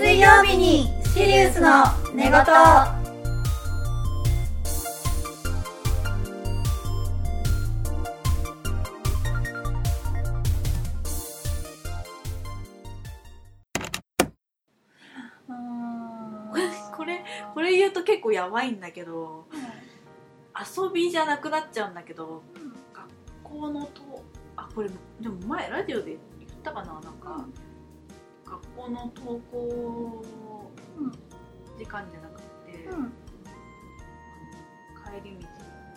水曜日にシリウスの寝言。これこれ言うと結構やばいんだけど遊びじゃなくなっちゃうんだけど学校のとあこれでも前ラジオで言ったかななんか、学校の登校うん時間じゃなくて、うん。うん帰り道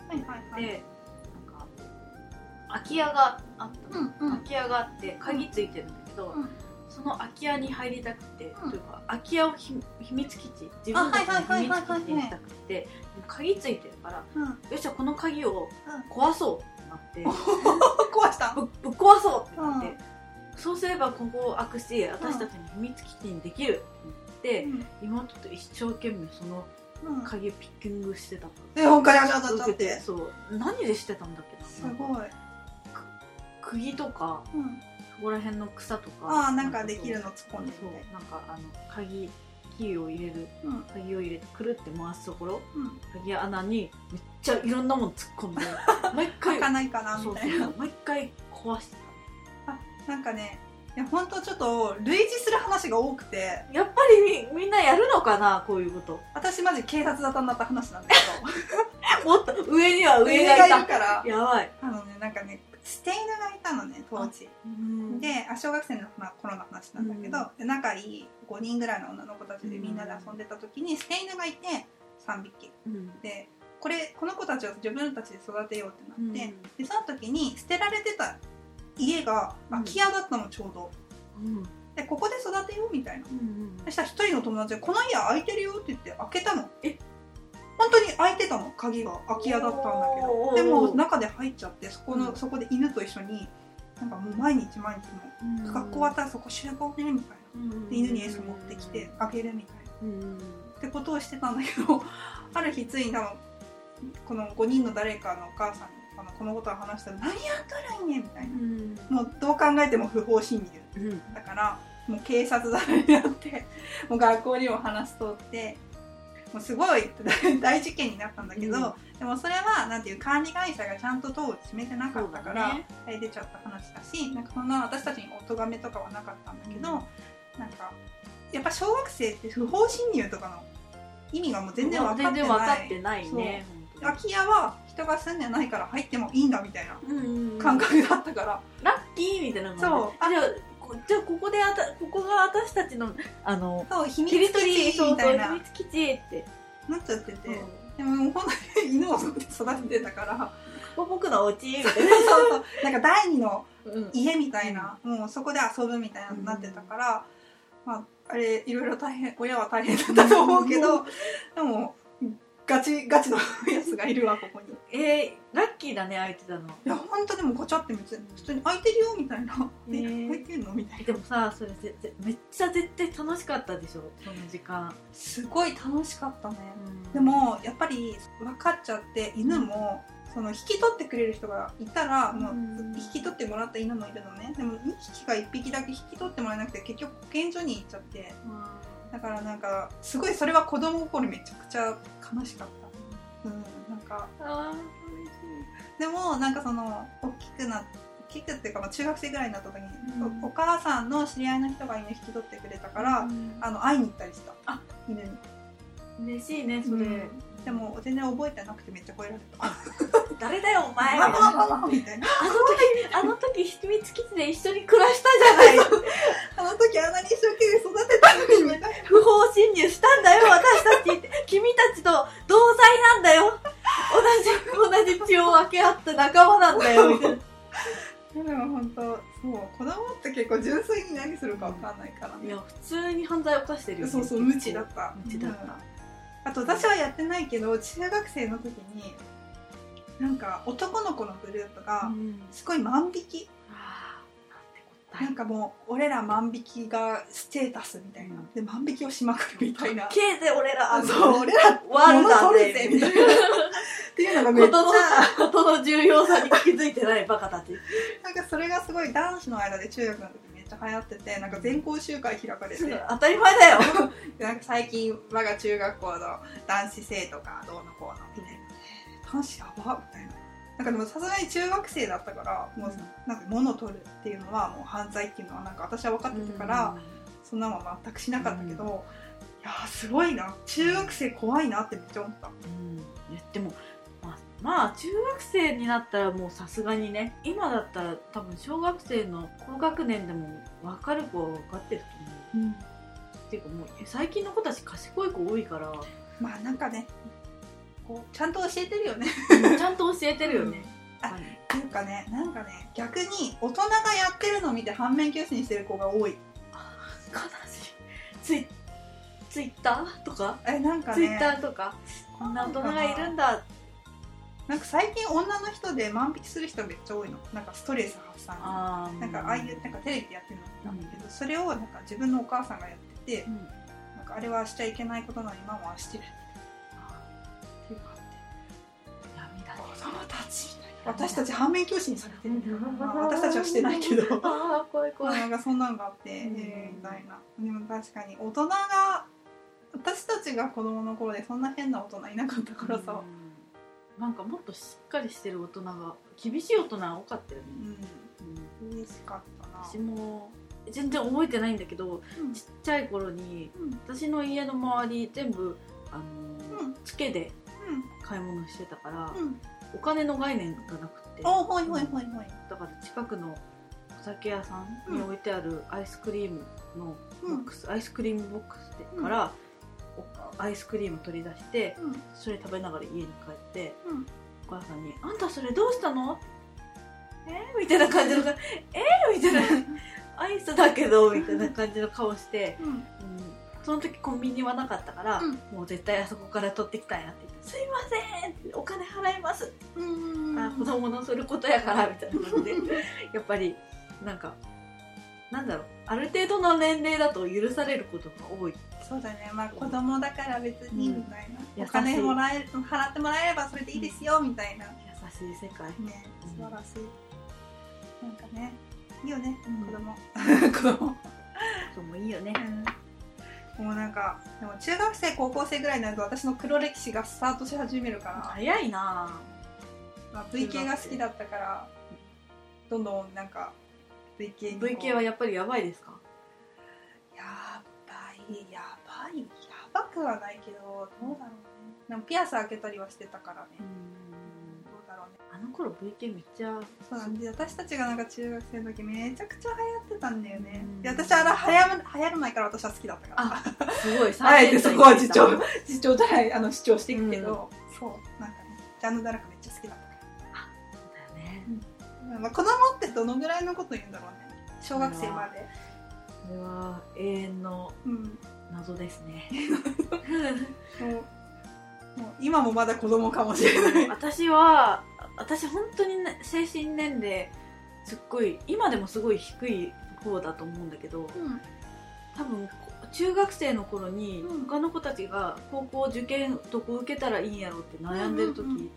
はいはいはい。でなんか空き家があったの、うんうん。空き家があって鍵ついてるんだけど、うん。その空き家に入りたくて、うん。というか空き家をひ秘密基地自分たちの秘密基地にしたくて鍵ついてるからうん。よっしゃこの鍵を壊そうってなって、壊した？ぶぶっ壊そうってなって、うんそうすればここを開くし私たちの秘密基地にできるって言って、妹と一生懸命そのうん。鍵をピッキングしてたでお金が当たっちゃ受けって？てそう。何でしてたんだっけな？すごい。釘とかうん。そこら辺の草とか。ああなんかできるの突っ込んでそうなんかあの鍵キーを入れる。うん。鍵を入れてくるって回すところ。うん。鍵穴にめっちゃいろんなもの突っ込んで 毎回開かないかなみたいな。毎回壊してなんかねいや本当ちょっと類似する話が多くて。たやっぱりみみんなやるのかなこういうこと。私マジ警察沙汰になった話なんだけ もっと上にはど上がいたから。やばい、あのねなんかね捨て犬がいたのね当時。うん。であ小学生のまあ頃の話なんだけど、うん。で仲いい5人ぐらいの女の子たちでみんなで遊んでた時に捨て犬がいて3匹。うん。でこれこの子たちを自分たちで育てようってなって、うん。でその時に捨てられてた家が空き家だったのちょうど。うん。でここで育てようみたいな。うんそしたら一人の友達が「この家空いてるよ」って言って開けたの。え？本当に開いてたの。鍵が空き家だったんだけど。でも中で入っちゃってそこの、うん。そこで犬と一緒になんかもう毎日毎日学校終わったらそこ集合ねみたいな。うん。で犬に餌持ってきてあげるみたいな。うんってことをしてたんだけど ある日ついに多分この5人の誰かのお母さんにあのこのことを話したら「何やったらいいねん」みたいな。うん。もうどう考えても不法侵入。うん。だからもう警察沙汰になって もう学校にも話通ってもうすごい 大事件になったんだけど、うん。でもそれはなんていう管理会社がちゃんと当時決めてなかったから、ね。はい出ちゃった話だしなんかそんな私たちにお咎めとかはなかったんだけど、うん。なんかやっぱ小学生って不法侵入とかの意味がもう全然分かってない。全然分かってないね空き家は人が住んでないから入ってもいいんだみたいなうんうん感覚だったから、ラッキーみたいなそう。あじゃじゃあここであたここが私たちのあのそう秘密基地みたいな。秘密基地って。なっちゃってて、うん。でも本当に犬を育ててたから。ここ僕のお家みたい そうそうなんか第二のなうん。家みたいな、もうそこで遊ぶみたいななってたから、まああれいろいろ大変親は大変だったと思うけど。でもガチガチのやつがいるわここに。えー、ラッキーだね空いてたの。いや本当でもごちゃって別に普通に空いてるよみたいな「えへー空いてんの?」みたいな。でもさそれぜぜめっちゃ絶対楽しかったでしょその時間、すごい楽しかったね。でもやっぱり分かっちゃって犬もその引き取ってくれる人がいたらもううん引き取ってもらった犬もいるのね。でも2匹か1匹だけ引き取ってもらえなくて結局保健所に行っちゃってだからなんかすごいそれは子供心めちゃくちゃ悲しかった。うんなんか。あでもなんかその大きくな大きくっていうかまあ中学生ぐらいになった時に、うんおお母さんの知り合いの人が犬引き取ってくれたから、あの会いに行ったりしたあ犬に嬉しいねそれ、うんでも全然覚えてなくてめっちゃ吠えられた。誰だよお前。あの時あの時秘密基地で一緒に暮らしたじゃない。あの時あんなに一生懸命育てたのに。不法侵入したんだよ私たちって。君たちと同罪なんだよ。同じ同じ血を分け合った仲間なんだよみたいな。でも本当そう。子供って結構純粋に何するかわかんないからね。いや普通に犯罪を犯してるよ。ねそうそう無知だった。無知だった、うんあと私はやってないけど中学生の時になんか男の子のグループがうん。すごい万引き、あーなんなんかもう俺ら万引きがステータスみたいな、うんで万引きをしまくるみたいな。けいぜ俺ら。そう。俺ら悪だ物取るぜみたいなっていうのがめっちゃことの重要さに気づいてないバカたち。なんかそれがすごい男子の間で中学の時ちゃ流行っててなんか全校集会開かれて。当たり前だよ。で なんか最近我が中学校の男子生徒がどうのこうのみたいな「男子やば」みたいな。なんかでもさすがに中学生だったからもうなんか物を取るっていうのはもう犯罪っていうのはなんか私は分かってたから、そんなのは全くしなかったけど、いやーすごいな。中学生怖いなってめっちゃ思った。うん。でもまあ、まあ中学生になったらもうさすがにね今だったら多分小学生の高学年でも分かる子は分かってると思う。っていうかもう最近の子たち賢い子多いから。まあなんかねこうちゃんと教えてるよね。ちゃんと教えてるよね、あはいなんかねなんかね逆に大人がやってるのを見て反面教師にしてる子が多い。悲しい。ツイツイッターとか？えなんかツイッタねーとか？こんな大人がいるんだなんか最近女の人で万引きする人めっちゃ多いの。なんかストレス発散。なんかああいうなんかテレビでやってるのなんだけど、それをなんか自分のお母さんがやっててうん。なんかあれはしちゃいけないことなのにママはしてるっていうか闇だね子供たち。私たち反面教師にされてる。まあ私たちはしてないけど。ああ怖い怖い。なんかそんなんがあって、うん。えーみたいなでも確かに大人が私たちが子供の頃でそんな変な大人いなかったからさ、うんなんかもっとしっかりしてる大人が厳しい大人が多かったよね、うん、嬉しかったな。私も全然覚えてないんだけどうん。ちっちゃい頃にうん。私の家の周り全部あのーうん。つけで買い物してたから、うん。うんお金の概念がなくて。おはいはいはいはいだから近くのお酒屋さんに置いてあるアイスクリームのボックス、アイスクリームボックスでから、おアイスクリーム取り出してうん。それ食べながら家に帰ってうん。お母さんに「あんたそれどうしたの?」え？ー、みたいな感じの「え？ー?」みたいな「アイスだけど」みたいな感じの顔して、うん。うん、その時コンビニはなかったから、うん。もう絶対あそこから取ってきたんやって言って「すいません」って「お金払います」うん。あ子供のすることやからみたいな感じで。やっぱりなんかなんだろうある程度の年齢だと許されることが多いそうだね。まあ子供だから別にみたいな、うんお金もらえる払ってもらえればそれでいいですよみたいな。優しい世界。ねうん。素晴らしい、なんかねいいよね、うん。子供。子供。いいよね。もうなんかでも中学生高校生ぐらいになると私の黒歴史がスタートし始めるから、早いな。まあ、V 系が好きだったからどんどんなんか V 系 V 系はやっぱりやばいですか？やばいやばいやばくはないけどどうだろうね。でもピアス開けたりはしてたからね、どうだろうね。あの頃 V 系めっちゃそうなんで私たちがなんか中学生の時めちゃくちゃ流行ってたんだよね。うん。で私あれ流行る流行る前から私は好きだったから。すごい。あえてそこは主張うん主張じゃないあの主張していくけど、そうなんかねジャンヌ・ダルクめっちゃ好きだったかそうだよね。ら、まあ、子供ってどのぐらいのこと言うんだろうね。小学生まで。これは永遠のうん謎ですね。もう今もまだ子供かもしれない。私は私本当に、ね、精神年齢すっごい今でもすごい低い方だと思うんだけど多分こ中学生の頃にうん。他の子たちが高校受験どこ受けたらいいんやろうって悩んでる時、うんうんうん。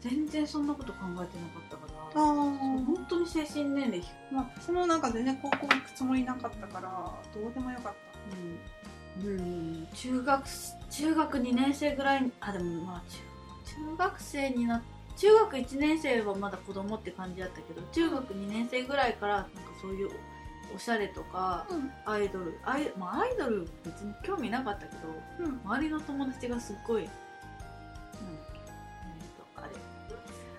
全然そんなこと考えてなかったからあ本当に精神年齢低い、まあ私もなんか全然高校行くつもりなかったからどうでもよかった。うんうん、中学中学2年生ぐらいあでもまあ中中学生にな中学1年生はまだ子供って感じだったけど中学2年生ぐらいからなんかそういうおしゃれとかうん。アイドルアイ,、まあ、アイドル別に興味なかったけどうん。周りの友達がすっごいなんえーとあれ。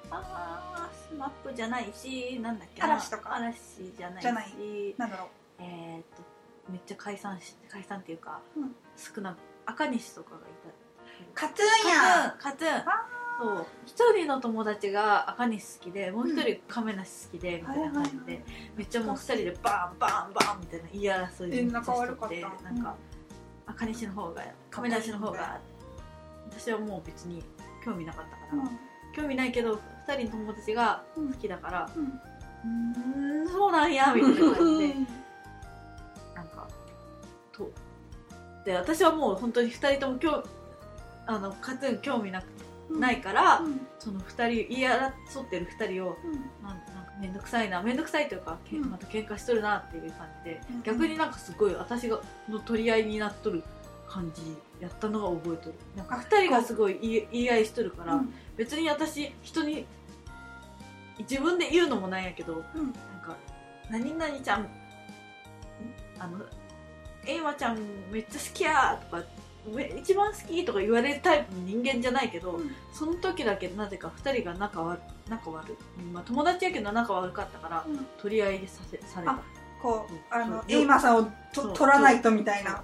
あースマップじゃないしなんだっけな。嵐とか。嵐じゃないし。じゃない。なんだろう。えー、とめっちゃ解散し解散っていうか、うん。少なく赤西とかがいカツンやたカツンカツン。そう。一人の友達が赤西好きでもう一人亀梨好きでみたいな感じで、はいはいはい。めっちゃもう二人でバンバンバンみたいな言い争いえめっちゃしとってた。なんか、赤西の方が亀梨の方が私はもう別に興味なかったから、興味ないけど二人の友達が好きだからうん。うーんそうなんやみたいな感じで と。で私はもう本当に2人とも興あのカツン興味なくないから、うん。その2人言い争ってる2人をうん。なんなんか面倒くさいな面倒くさいというか、けうん。また喧嘩しとるなっていう感じで、うん。逆になんかすごい私がの取り合いになっとる感じやったのが覚えとる。なんかあ2人がすごい言い言い合いしとるから、うん。別に私人に自分で言うのもなんやけどうん。なんか「何々ちゃんあのエイマちゃんめっちゃ好きや」とかめ「一番好き」とか言われるタイプの人間じゃないけど、うん。その時だけなぜか2人が仲悪仲悪い、まあ、友達やけど仲悪かったからうん。取り合いさせされた。あこうあのエイマさんをと取らないとみたいな。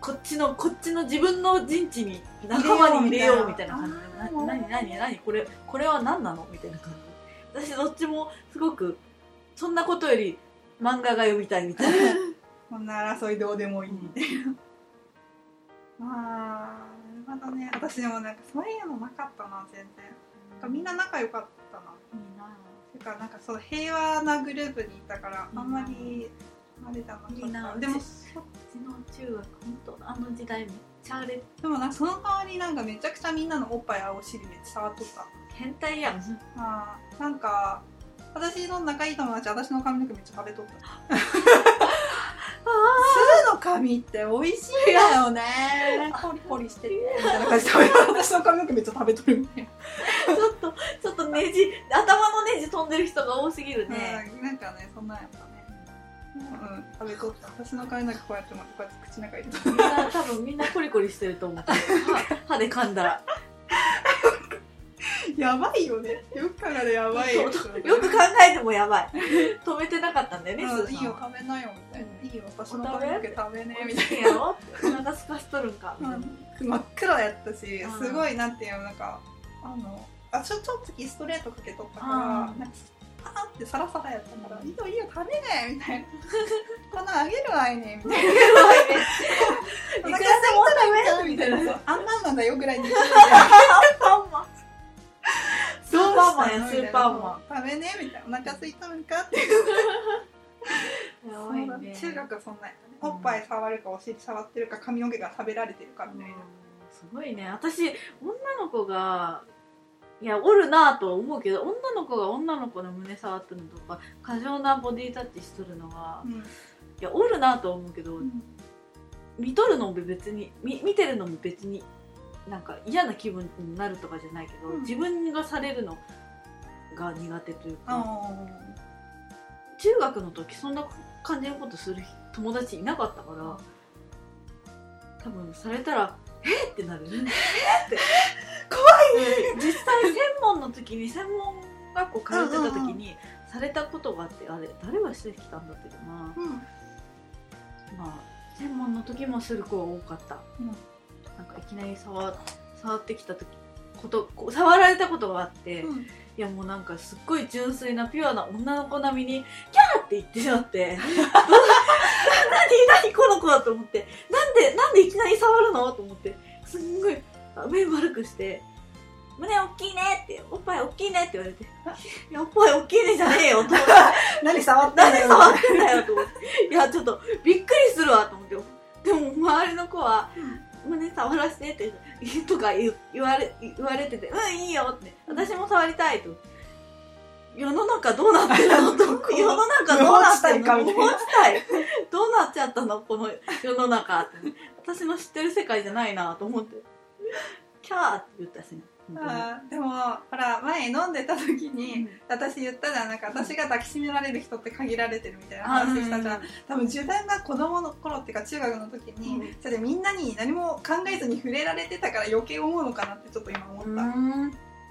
こっちのこっちの自分の陣地に仲間に入れようみたいな感じ何何何？これこれは何なの？みたいな感じ。私どっちもすごくそんなことより漫画が読みたいみたいな こんな争いどうでもいいみたいな。まあなるほどね。私でもなんかそういうのなかったな全然。なんかみんな仲良かったな。いいなていうかなんかそう平和なグループにいたからうんあんまりあれじゃなかいいなでもうちうちの中学本当あの時代めっちゃあれでもなその代わりなんかめちゃくちゃみんなのおっぱい青汁めっちゃ触っとった。変態やん。まあなんか私の仲いい友達私の髪の毛めっちゃ食べとった髪って美味しいんだよね。コリコリしててみたいな感じで食べ私の髪の毛めっちゃ食べとるみたいなちょっとちょっとネジ頭のネジ飛んでる人が多すぎるね、うんなんかねそんなんやったね。うん食べとった。私の髪の毛こうやってこうやって口の中入れとみんな多分みんなコリコリしてると思う。歯歯で噛んだらやばいよね。よく考えてやばいよ。よく考えてもやばい。止めてなかったんだよね、うん。いいよ食べなよみたいな、うん。いいよ私の髪の毛食べねみたい好きやろお腹すかしとるんか、な、真っ暗やったしうん。すごいなんていうのなんかあのあちょちょっとストレートかけとったからうん。なんかパーってサラサラやったから「いいよいいよ食べねえ」みたいな「こんなんあげるわいね」みたいな「いくらでもお腹空いたらみたいな。そうアンパンマンだよぐらいに言っ スーパーマンやスーパーマン食べねえみたいなお腹空いたのかっていね。中学はそんなおっぱい触るかお尻触ってるか髪の毛が食べられてるかみたいな。すごいね。私女の子がいやおるなとは思うけど女の子が女の子の胸触ってるのとか過剰なボディタッチしとるのは、いやおるなとは思うけど、うん。見とるのも別に見見てるのも別になんか嫌な気分になるとかじゃないけど、うん。自分がされるのが苦手というか、あ中学の時そんな感じのことする友達いなかったから多分されたら「えっ!」ってなる。えっって。怖い実際専門の時に専門学校通ってた時にされたことがあってあれ誰がしてきたんだけどなーうん。まあ専門の時もする子が多かった、うんなんかいきなり触触ってきた時こと触られたことがあって、いうん。やもうなんかすっごい純粋なピュアな女の子並みにキャーって言ってしまって何何この子だと思ってなんでなんでいきなり触るのと思ってすんごいあ目丸くして胸大きいねっておっぱい大きいねって言われていやおっぱい大きいねじゃねえよと思って 何触ってん何だよ。触ってんだよと思っていやちょっとびっくりするわと思って。でも周りの子は胸触らせてってとか言われ言われててうんいいよって私も触りたいと。世の中どうなってるの？と世の中どうなってるの？無法たいどうなっちゃったの？この世の中って。私の知ってる世界じゃないなと思って。キャーって言ったしねあーでもほら前飲んでた時に、うん。私言ったじゃんなんか私が抱きしめられる人って限られてるみたいな話したじゃん、多分自分が子供の頃っていうか中学の時に、うん。それでみんなに何も考えずに触れられてたから余計思うのかなってちょっと今思った、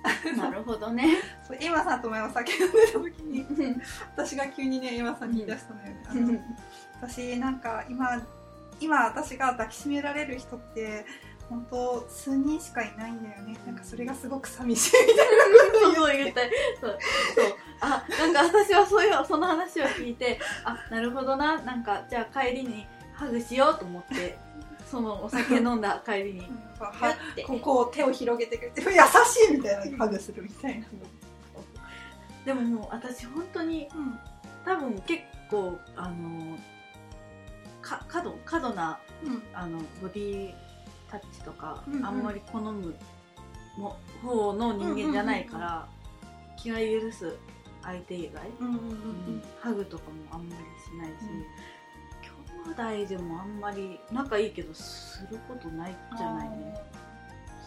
なるほどね。そう今さんと前お酒飲んでた時に私が急にね今さんに言い出したのよね、私なんか今今私が抱きしめられる人って本当数人しかいないんだよね。なんかそれがすごく寂しいみたいそう。そう言ったそうそう。あなんか私はそういうその話を聞いてあなるほどな。なんかじゃあ帰りにハグしようと思って そのお酒飲んだ帰りに。こうこう手を広げてくれて優しいみたいなハグするみたいな、でももう私本当にうん。多分結構あのか過度過度なうん。あのボディタッチとか、うんうん。あんまり好むも方の人間じゃないから、気が許す相手以外、うんうんうんハグとかもあんまりしないし、兄弟でもあんまり仲いいけどすることないじゃないね。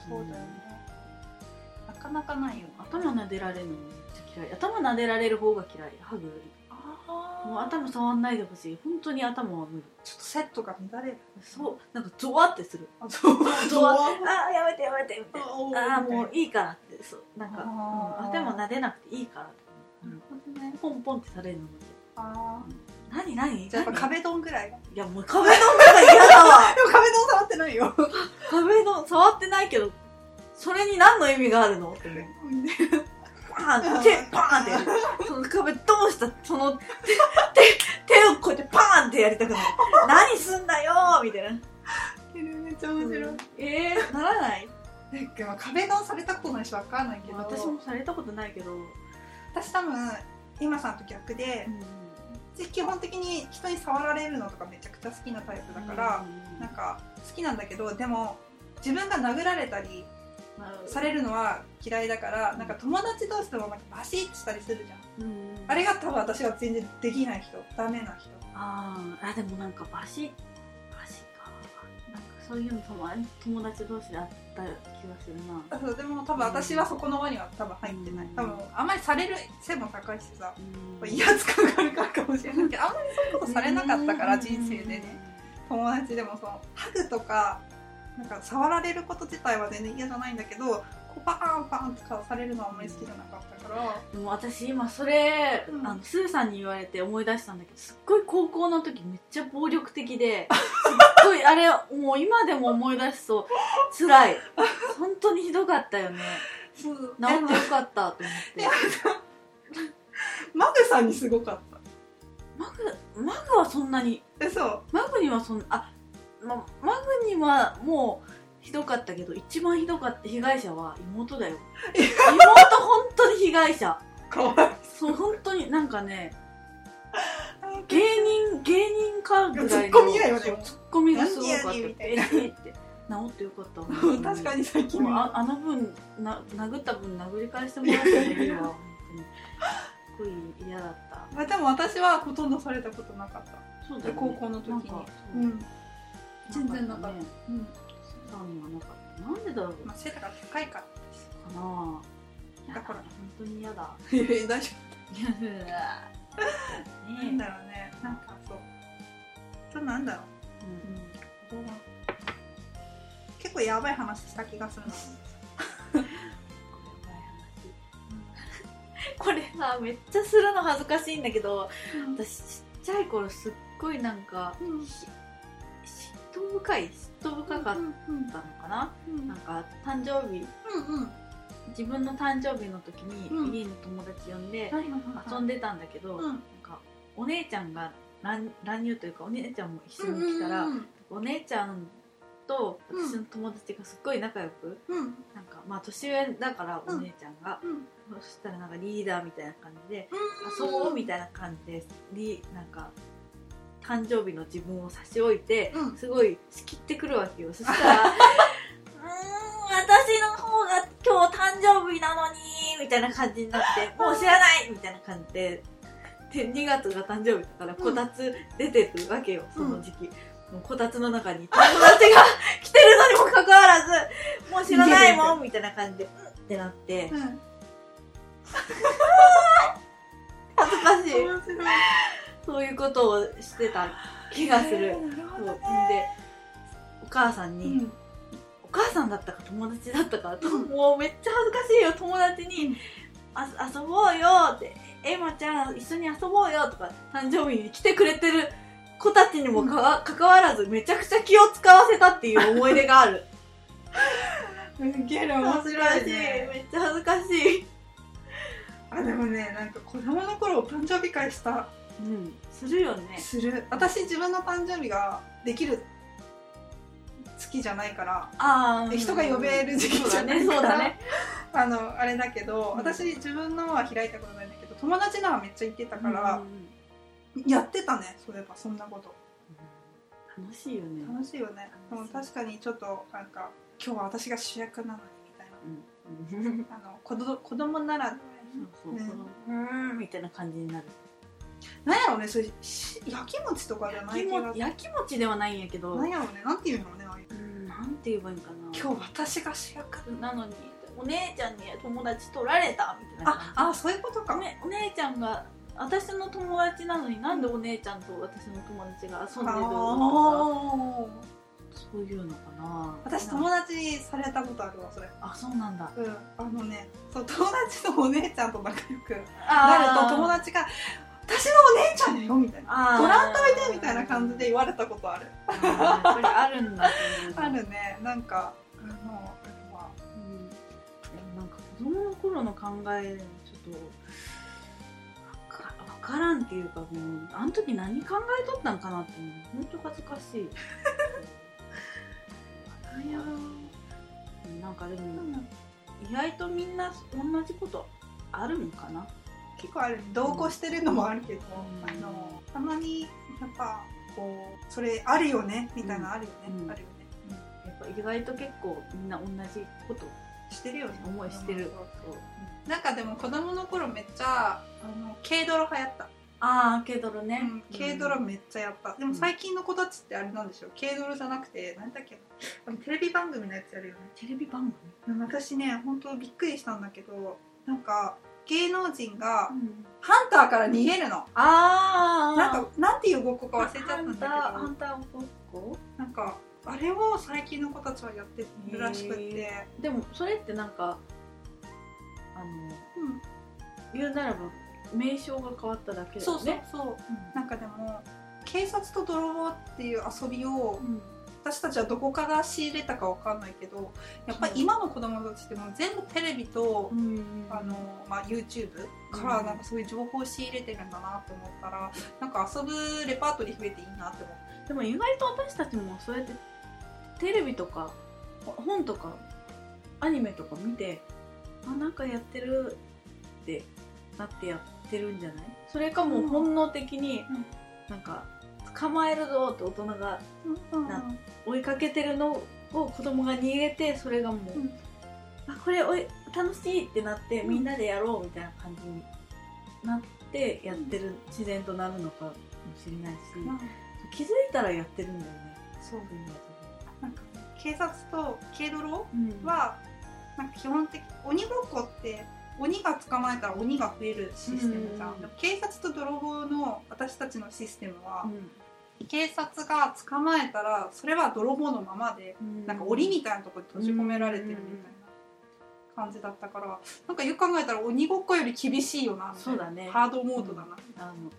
そうだよね。なかなかないよ。ね頭撫でられるのめっちゃ嫌い。頭撫でられる方が嫌い。ハグより。あもう頭触んないでほしい。本当に頭は無理。ちょっとセットが乱れる。そう。なんかゾワってする。あそう ゾワ。あーやめてやめてみたいな。あああーもういいからって。そう。なんか、うん、頭撫でなくていいからとか、なるほどね。ポンポンってされるので。あ何？何？じゃあやっぱ何？壁ドンぐらい？がいやもう壁ドンとか嫌だわ。で も壁ドン触ってないよ。壁ドン触ってないけどそれに何の意味があるの？って思うパーンって手パーンってやる。その壁ドンした？その手手手をこうやってパーンってやりたくなる何すんだよーみたいな。めっちゃ面白い。えー、ならない？なんかまあ壁ドンされたことないしわかんないけど。私もされたことないけど、私多分今さんと逆で基本的に人に触られるのとかめちゃくちゃ好きなタイプだから、なんか好きなんだけどでも自分が殴られたりされるのは嫌いだからなんか友達同士でもなんかバシッとしたりするじゃん。うん。あれが多分私は全然できない人ダメな人。あー。あでもなんかバシバシか。なんかそういうの友達友達同士であった気がするな。あそうでも多分私はそこの輪には多分入ってない。うん。多分あんまりされる背も高いしさうん。威圧感があるからかもしれないけどあんまりそういうことされなかったからうん。人生でね。友達でもそのハグとかなんか触られること自体は全然嫌じゃないんだけどこうパーンパーンとかされるのはあんまり好きじゃなかったから。でも私今それ、うん。あのスーさんに言われて思い出したんだけどすっごい高校の時めっちゃ暴力的で すっごいあれもう今でも思い出すと辛い。本当にひどかったよね。そう。治ってよかったと思って。マグさんにすごかっマグマグはそんなに。たえそう。マグにはそんあ、ま、マグにはもうひどかったけど一番ひどかった被害者は妹だよ。妹本当に被害者。かわいそう。本当になんかね芸人芸人かぐらいのツッコミだよねそうツッコミがすごかった。何やねんみたいな。えーって。治ってよかった。確かに最近。ああの分な殴った分殴り返してもらってもいいわ本当にすっごい嫌だった。まあでも私はほとんどされたことなかった。そうだよね。高校の時に。うん全然なかった。ね。うん。さんにはなかった。なんでだろう。まあ背が高いからですかなだから。本当に嫌だ。大丈ね夫なんだろうね。なんかそう。そうなんだろう。うん。結構やばい話した気がするな。これさめっちゃするの恥ずかしいんだけど私ちっちゃい頃すっごいなんかうん嫉妬深い嫉妬深かっうんたのかな、うん。なんか誕生日うんうん。自分の誕生日の時うん。に家に友達呼んで遊遊んでたんだけど、うん。なんかお姉ちゃんが乱乱入というかお姉ちゃんも一緒に来たら、うんお姉ちゃんと私の友達がすっごい仲良く、うん。なんかまあ年上だからおうん姉ちゃんが、うん。そしたらなんかリーダーみたいな感じでうん遊ぼうみたいな感じでリなんか誕生日の自分を差し置いて、うん。すごい仕切ってくるわけよ。そしたら うーん私の方が今日誕生日なのにみたいな感じになってもう知らないみたいな感じでで2月が誕生日だからこたつ出てるわけよその時期、もうこたつの中に友達が 来てるのにもかかわらずもう知らないもんみたいな感じでうんってなって。うん。恥ずかしい。面白いそういうことをしてた気がする、るほそうでお母さんに、うん。お母さんだったか友達だったかともうめっちゃ恥ずかしいよ友達に「あ遊ぼうよ」って「エマちゃん一緒に遊ぼうよ」とか誕生日に来てくれてる子たちにもかわ,、関わらずめちゃくちゃ気を使わせたっていう思い出がある。う んゲラ面白いね。めっちゃ恥ずかしい。あでもねなんか子供の頃お誕生日会したうん。するよね。する。私自分の誕生日ができる月じゃないからああ人が呼べる時期じゃないからそうだね あのあれだけど、うん。私自分のは開いたことないんだけど友達のはめっちゃ行ってたからうん、やってたねそういえばそんなこと。楽しいよね。楽しいよね。でも確かにちょっとなんか今日は私が主役なのにみたいな。うん。あの子ど子供ならではそうんみたいな感じになるなんやろうねそれし焼き餅とかじゃない気がも焼き餅ではないんやけど。なんやろうねなんていうのねああいう。うんなんて言えばいいんかな。今日私が主役なのに。お姉ちゃんに友達取られたみたいな感ああそういうことか、じお,、ね、お姉ちゃんが私の友達なのになんでお姉ちゃんと私の友達が遊んでるのそういうのかな私友達されたことあるわそれ。あそうなんだ。うんあのねそう友達のお姉ちゃんと仲良くあなると友達が「私のお姉ちゃんだよ」みたいな。あー。ご覧といてみたいな感じで言われたことある。あるんだ。あるね。なんかあのあうん。なんか子供の頃の考えちょっとわからんっていうかもうあの時何考えとったんかなって本当恥ずかしい。い。やーなんかでも意外とみんな同じことあるんかな？結構ある同行してるのもあるけど、うんあのたまにやっぱこうそれあるよねみたいなのあるよね、うん。あるよね。やっぱ意外と結構みんな同じことしてるよね。思いしてる。なんかでも子供の頃めっちゃあの軽泥流行った、ああ軽泥ね、うん、軽泥めっちゃやった、でも最近の子たちってあれなんでしょう。軽泥じゃなくて何だっけテレビ番組のやつやるよね。テレビ番うん私ね本当びっくりしたんだけどなんか芸能人が組、ハンターから逃げるの。ああなんかなんていうごっこか忘れちゃったんだけど。ハンターハンターごっこ？なんかあれを最近の子たちはやってるらしくって、へでもそれってなんかあのうん、言うならば名称が変わっただけだそうそうよねそう。なんかでも警察と泥棒っていう遊びをうん私たちはどこから仕入れたかわかんないけどやっぱり今の子供たちってもう全部テレビと、うんあのまあ、YouTube からなんかそういう情報を仕入れてるんだなって思ったらなんか遊ぶレパートリー増えていいなって思ってでも意外と私たちもそうやってテレビとか本とかアニメとか見てあなんかやってるってなってやってるんじゃない？それかもう本能的にうん。なんか捕まえるぞって大人がな追いかけてるのを子供が逃げてそれがもう、うん。あこれおい楽しいってなってみんなでやろうみたいな感じになってやってる、自然となるのかもしれないし、うん気づいたらやってるんだよね。そうなんか警察と軽泥うん。はなんか基本的鬼ごっこって鬼が捕まえたら鬼が増えるシステムじゃん、うん。警察と泥棒の私たちのシステムは、う警察が捕まえたらそれは泥棒のままで、ん。なんか檻みたいなところに閉じ込められてるみたいな感じだったからなんかよく考えたら鬼ごっこより厳しいよなそうだね。ハードモードだな、あの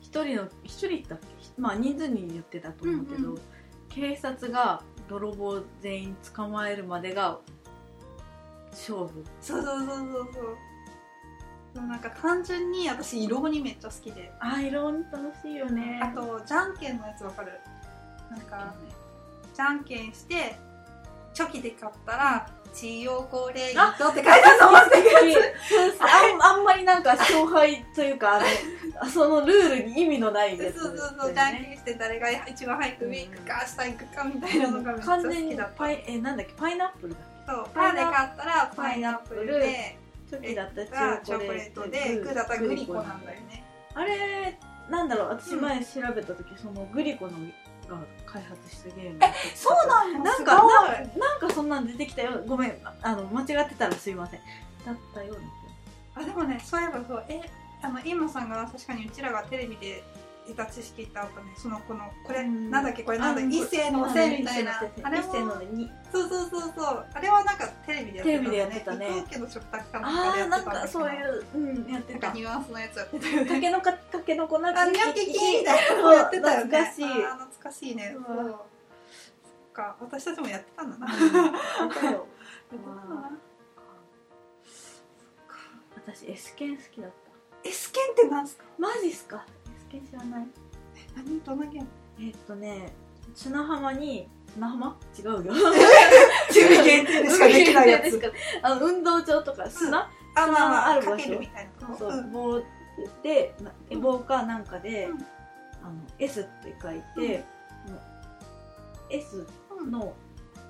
一人の一人だっけ？まあ人数によってたと思うけど、うんうん。警察が泥棒全員捕まえるまでが勝負。そうそうそうそうそうでもなんか単純に私色鬼めっちゃ好きで。あー色々楽しいよね。あとじゃんけんのやつわかる？なんかじゃんけんしてチョキで勝ったら「千代これ糸」って書いてあるの。あんあんまりなんか勝敗というかあのそのルールに意味のないそうやつ。そうそうじゃんけんして誰が一番早く上行くか下行くかみたいなのがめっちゃ好完全にきだった。パイえなんだっけ？パイナップルだっそうパーで勝ったらパイナップルでけチョキだったチョコレートでグーだったらグリコなんだよね。あれなんだろう私前調べた時、そのグリコのが開発したゲーム。そうなんなんかなんかそんなん出てきたよ。ごめん。あの間違ってたらすいません。だったような。あでもねそういえばそう。えあの今さんが確かにうちらがテレビで得た知識ってあったね。そのこのこれ、うんなんだっけこれなんだあ一世のせみたいな。あれ一世のもにそうそうそうそう。あれはなんかテレビでやってたテレビでやってたね。伊藤家の食卓かなんかでやってああなんかたんだけどそういううんやってた。かニュアンスのやつ。やってたよねたけのこたけのこなあニョキキみたいなのやってたよね。懐かしい。懐かしいね。うん。そう。か。私たちもやってたんだな。うんやってた私 S 剣好きだった。S 剣ってなんすか？マジっすか？剣知らない。何？どんなゲーム？えっとね砂浜に砂浜？違うよ。趣味限定でしかできないやつ。あの運動場とか砂、あまあまあある場所。そう、うん。棒でな棒かなんかで、うん。あの S って書いて、もう S の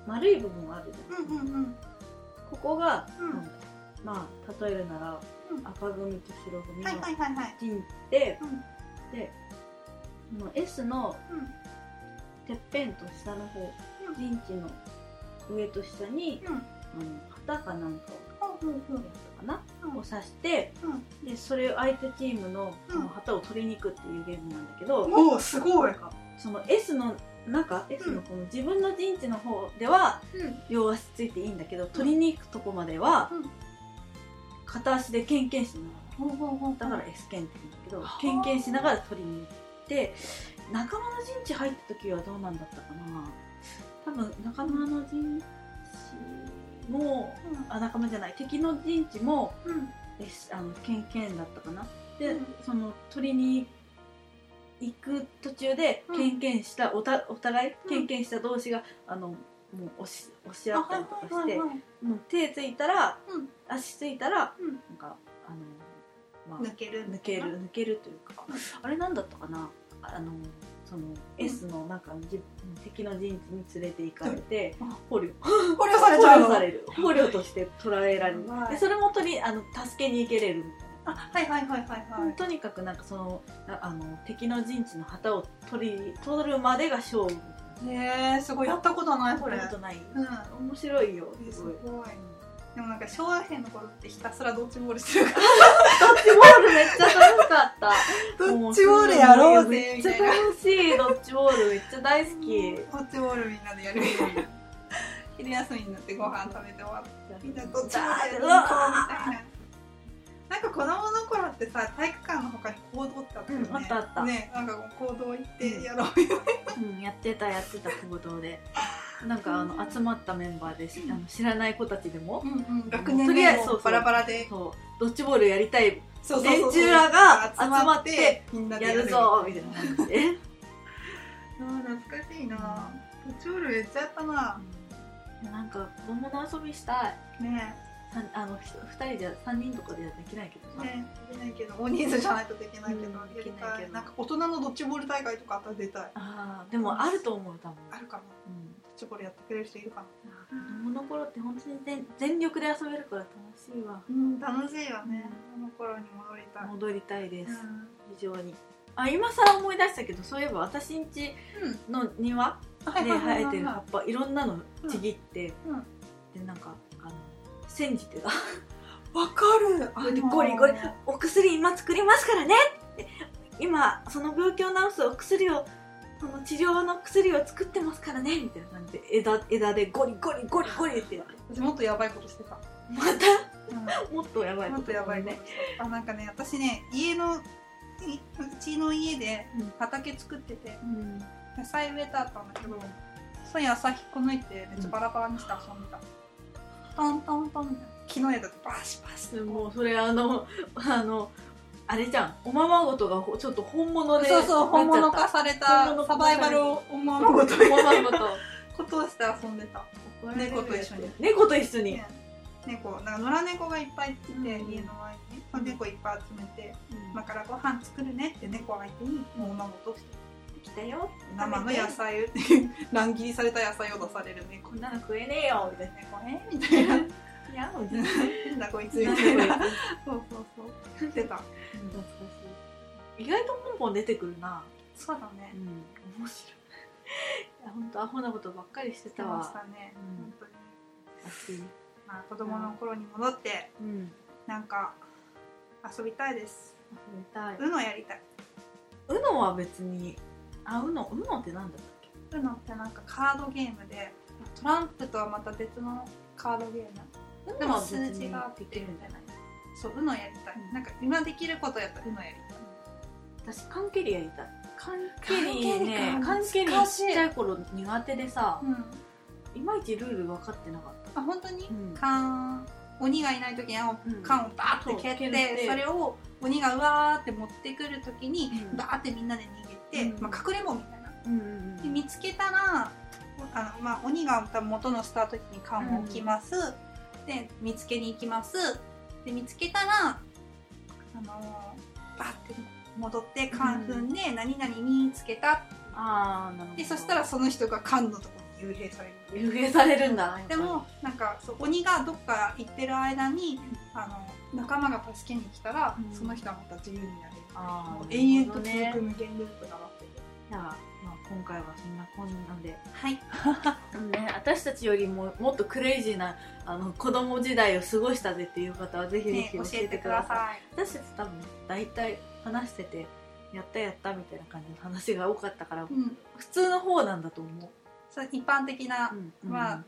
丸い部分あるじゃん、うんうんうん。ここが、まあ例えるなら、うん。赤組と白組のはいはいはいはい。陣で、の S のうん。てっぺんと下の方、陣地の上と下に、うん。あの旗かなんかをやったかな、うん。を刺してうん。でそれを相手チームのその旗を取りに行くっていうゲームなんだけど、おおすごい。その S の中 S のこの自分の陣地の方ではうん。両足ついていいんだけど取りに行くとこまではうん。片足でケンケンしながほうだから S ケンって言うんだけどはあ。ケンケンしながら取りに行って仲間の陣地入った時はどうなんだったかな。多分仲間の陣地もあ仲間じゃない敵の陣地もうん。あのケンケンだったかな。で、うん。その取りに行く途中でうん。ケンケンしたおたお互いうん。ケンケンした同士があのもう押し押し合ったりとかして、はいはいはいはい。もう手ついたら、うん。足ついたら、うん。なんかあの、まあ、抜ける抜ける抜けるというか、うんあれなんだったかな？あのその S の中のじ敵の陣地に連れて行かれて、うん。捕虜。これされ捕ちゃうの虜される捕虜として捕らえられる。はいでそれも取りあの助けに行けれるみたいな。あはいはいはいはいはい。とにかくなんかそのああの敵の陣地の旗を取り取るまでが勝負。へえすごい。やったことないここれれことない。うん。面白いよえすすごい。ごいでもなんか小学生の頃ってひたすらドッジボールしてるかドッジボールめっちゃ楽しかった。らドッジボールやろうぜめっちゃ楽しい。ドッジボールめっちゃ大好き。ドッジボールみんなでやる。昼休みになってご飯食べて終わってみんなドッジボールやっていこうみたいななんか子供の頃ってさ体育館の他に行動ってあったよね、うんあったあった。ねなんか行動行ってやろうよ、うんやってたやってた行動で。なんかあの集まったメンバーでしあの知らない子たちでも。うんうん、学年でバラバラで。そう。ドッジボールやりたい。連中らが集まってみんなでやる。ぞみたいな感じで。懐かしいな。ドッジボールめっちゃやったな。なんか子供の遊びしたい。ね。さんあのひ2人じゃ3人とかではできないけどさ、ねできないけど大人数じゃないとできないけど、うんできないけど。なんか大人のドッジボール大会とかあったら出たい。ああでもあると思う多分、あるかなうん、ドッジボールやってくれる人いるかな子供の頃って本当に全全力で遊べるから楽しいわ。うん楽しいよね。あの頃に戻りたい。戻りたいです、うん。非常に。あ今更思い出したけどそういえば私んちうん。の庭はいで生えてるは葉っぱいろんなのちぎって、うん。でなんか煎じてたわかる。あでゴリゴリお薬今作りますからね。って今その病気を治すお薬をその治療の薬を作ってますからね。みたいな感じで枝枝でゴリゴリゴリゴリって。やって私もっとやばいことしてた、また？もっとやばいもっとやばいね。あなんかね私ね家のいうちの家でうん。畑作っててうん。野菜植えてあったんだけどそういう朝引っこ抜いてめっちゃバラバラにして遊んでた、トントントンみたいな。木の枝でバシバシでもそれあのあのあれじゃん。おままごとがほちょっと本物でそうそう本物化され本たサバイバルを思うことおままごと。ことをして遊んでた。猫と一緒に。猫と一緒に、ね猫。なんか野良猫がいっぱいいて、うん。家の前に猫いっぱい集めて。今からご飯作るねって猫相手にもうまごとして来たよ生の野菜を 乱切りされた野菜を出される猫こんなの食えねえよみたい猫ねみたいなな。いや、もう全然。なんだこいつみたいなそうそうそうしてた懐かしい。意外とポンポン出てくるな。そうだねうん。面白い。いや、本当アホなことばっかりしてしてましたわ。たね、うん本当に。まあ、子供の頃に戻ってうん。なんか遊びたいです遊びたい。UNO やりたいウノは別に。あ、ウノ、ウノってなんだっけ？UNO ってなんかカードゲームでトランプとはまた別のカードゲーム。ウでも数字ができるんじゃない？そう UNO やりたい、うん。なんか今できることやったら UNO やりたい。私、カンケリやりたい。カンケリね、カカンンケリちっちゃい頃苦手でさ、うん。いまいちルール分かってなかった。あ本当に、うん。缶。鬼がいない時に缶をバーって蹴って,、それを鬼がうわーって持ってくる時に、うん。バーってみんなで逃げまあ、隠れんぼみたいな。うんうんで見つけたらあの、まあ、鬼が元のスタート地に缶を置きます、で見つけに行きます。で見つけたらあのバーって戻って缶踏んで、何々見つけた。ああ、なるほど。でそしたらその人が缶のところに幽閉される。幽閉されるんだ。でもなんかそう鬼がどっか行ってる間にあの仲間が助けに来たら、うん。その人はまた自由になれるあ延々と続く無限ループが待ってる。じゃあ、まあ、今回はそんなこんなんで。はい。ね、私たちよりももっとクレイジーなあの子供時代を過ごしたぜっていう方はぜひぜねひ教教えてください。さい。私たち多分大体話しててやったやったみたいな感じの話が多かったからうん。普通の方なんだと思う、そう一般的な、うん。まあ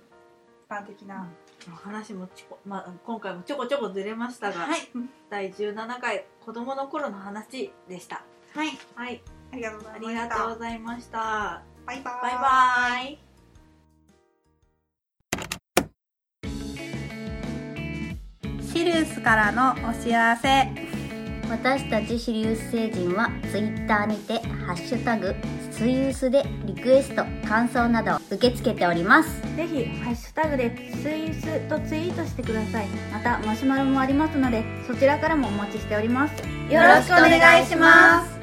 一般的な、うん話もちょこ、まあ、今回もちょこちょこずれましたが、はい、うん第17回子供の頃の話でした。はい。はい。ありがとうござあいました。りがとうございました。バイバイ。バイバイ。シリウスからのお知らせ。私たちシリウス星人はツイッターにて「ハッシュタグスイウス」でリクエスト感想などを受け付けております。ぜひハッシュタグでスイースとツイートしてください。またマシュマロもありますのでそちらからもお待ちしております。よろしくお願いします